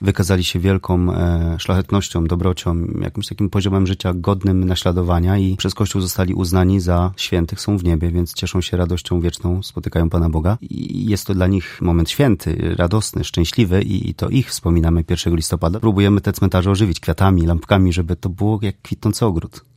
wykazali się wielką e, szlachetnością, dobrocią, jakimś takim poziomem życia godnym naśladowania i przez Kościół zostali uznani za świętych, są w niebie, więc cieszą się radością wieczną, spotykają Pana Boga. I jest to dla nich moment święty, radosny, szczęśliwy i, i to ich wspominamy 1 listopada. Próbujemy te cmentarze ożywić kwiatami, lampkami, żeby to było jak kwitnący ogród.